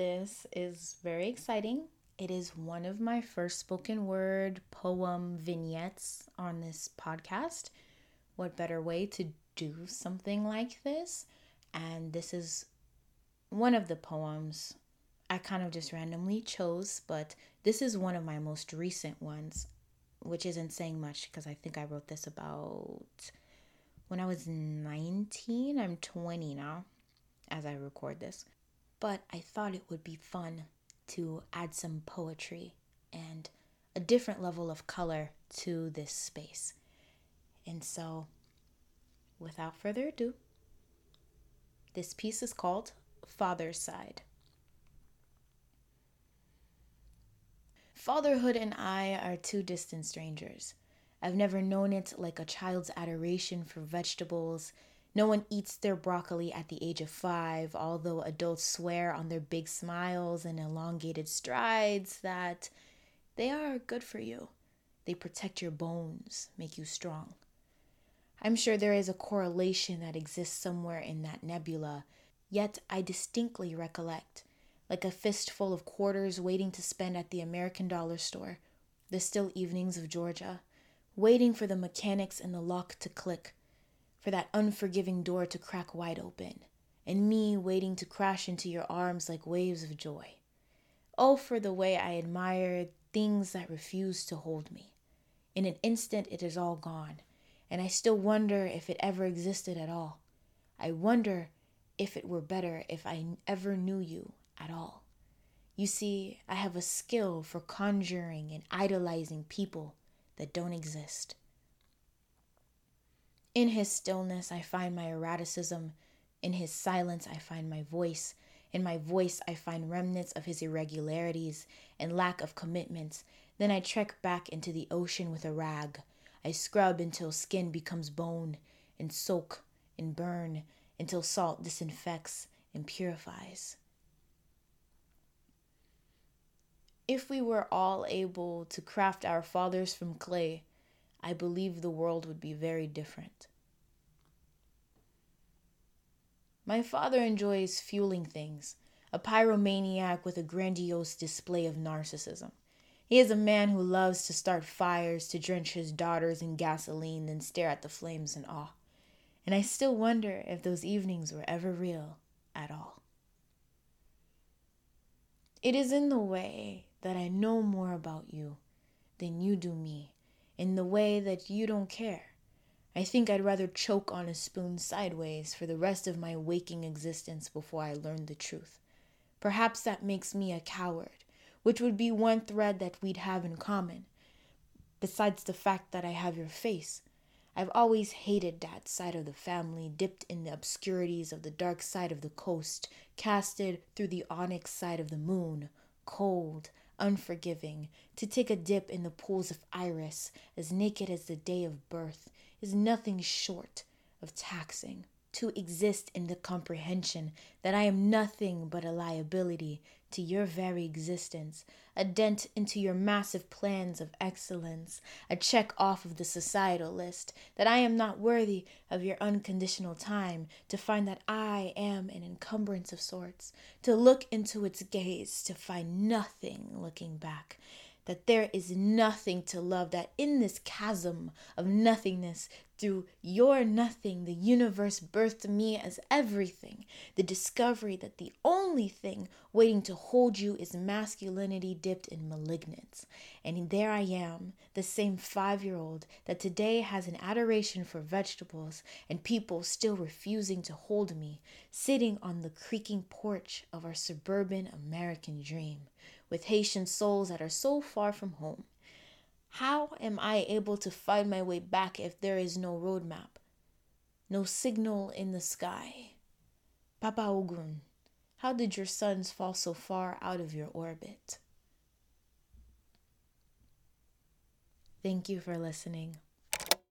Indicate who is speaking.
Speaker 1: this is very exciting. It is one of my first spoken word poem vignettes on this podcast. What better way to do something like this? And this is one of the poems I kind of just randomly chose, but this is one of my most recent ones, which isn't saying much because I think I wrote this about when I was 19. I'm 20 now as I record this. But I thought it would be fun to add some poetry and a different level of color to this space. And so, without further ado, this piece is called Father's Side. Fatherhood and I are two distant strangers. I've never known it like a child's adoration for vegetables no one eats their broccoli at the age of five, although adults swear on their big smiles and elongated strides that they are good for you. They protect your bones, make you strong. I'm sure there is a correlation that exists somewhere in that nebula, yet I distinctly recollect, like a fistful of quarters waiting to spend at the American dollar store, the still evenings of Georgia, waiting for the mechanics and the lock to click for that unforgiving door to crack wide open, and me waiting to crash into your arms like waves of joy. Oh, for the way I admired things that refused to hold me. In an instant, it is all gone, and I still wonder if it ever existed at all. I wonder if it were better if I ever knew you at all. You see, I have a skill for conjuring and idolizing people that don't exist. In his stillness, I find my erraticism. In his silence, I find my voice. In my voice, I find remnants of his irregularities and lack of commitments. Then I trek back into the ocean with a rag. I scrub until skin becomes bone, and soak and burn until salt disinfects and purifies. If we were all able to craft our fathers from clay, I believe the world would be very different. My father enjoys fueling things, a pyromaniac with a grandiose display of narcissism. He is a man who loves to start fires, to drench his daughters in gasoline, then stare at the flames in awe. And I still wonder if those evenings were ever real at all. It is in the way that I know more about you than you do me in the way that you don't care. I think I'd rather choke on a spoon sideways for the rest of my waking existence before I learn the truth. Perhaps that makes me a coward, which would be one thread that we'd have in common. Besides the fact that I have your face, I've always hated that side of the family, dipped in the obscurities of the dark side of the coast, casted through the onyx side of the moon, cold, unforgiving, to take a dip in the pools of iris, as naked as the day of birth, is nothing short of taxing. To exist in the comprehension that I am nothing but a liability to your very existence, a dent into your massive plans of excellence, a check off of the societal list, that I am not worthy of your unconditional time, to find that I am an encumbrance of sorts, to look into its gaze, to find nothing looking back, that there is nothing to love, that in this chasm of nothingness, through your nothing, the universe birthed me as everything. The discovery that the only thing waiting to hold you is masculinity dipped in malignance. And there I am, the same five year old that today has an adoration for vegetables and people still refusing to hold me, sitting on the creaking porch of our suburban American dream with Haitian souls that are so far from home. How am I able to find my way back if there is no roadmap, no signal in the sky? Papa Ogun, how did your sons fall so far out of your orbit? Thank you for listening.